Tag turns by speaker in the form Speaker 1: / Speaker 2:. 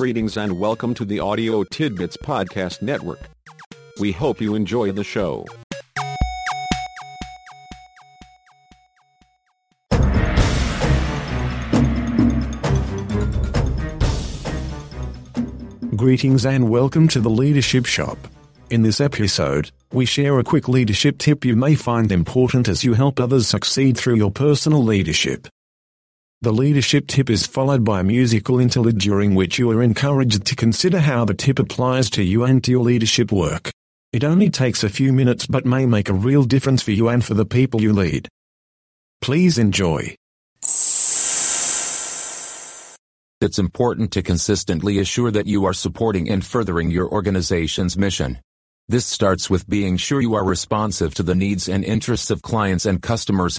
Speaker 1: Greetings and welcome to the Audio Tidbits Podcast Network. We hope you enjoy the show.
Speaker 2: Greetings and welcome to the Leadership Shop. In this episode, we share a quick leadership tip you may find important as you help others succeed through your personal leadership. The leadership tip is followed by a musical interlude during which you are encouraged to consider how the tip applies to you and to your leadership work. It only takes a few minutes but may make a real difference for you and for the people you lead. Please enjoy.
Speaker 3: It's important to consistently assure that you are supporting and furthering your organization's mission. This starts with being sure you are responsive to the needs and interests of clients and customers.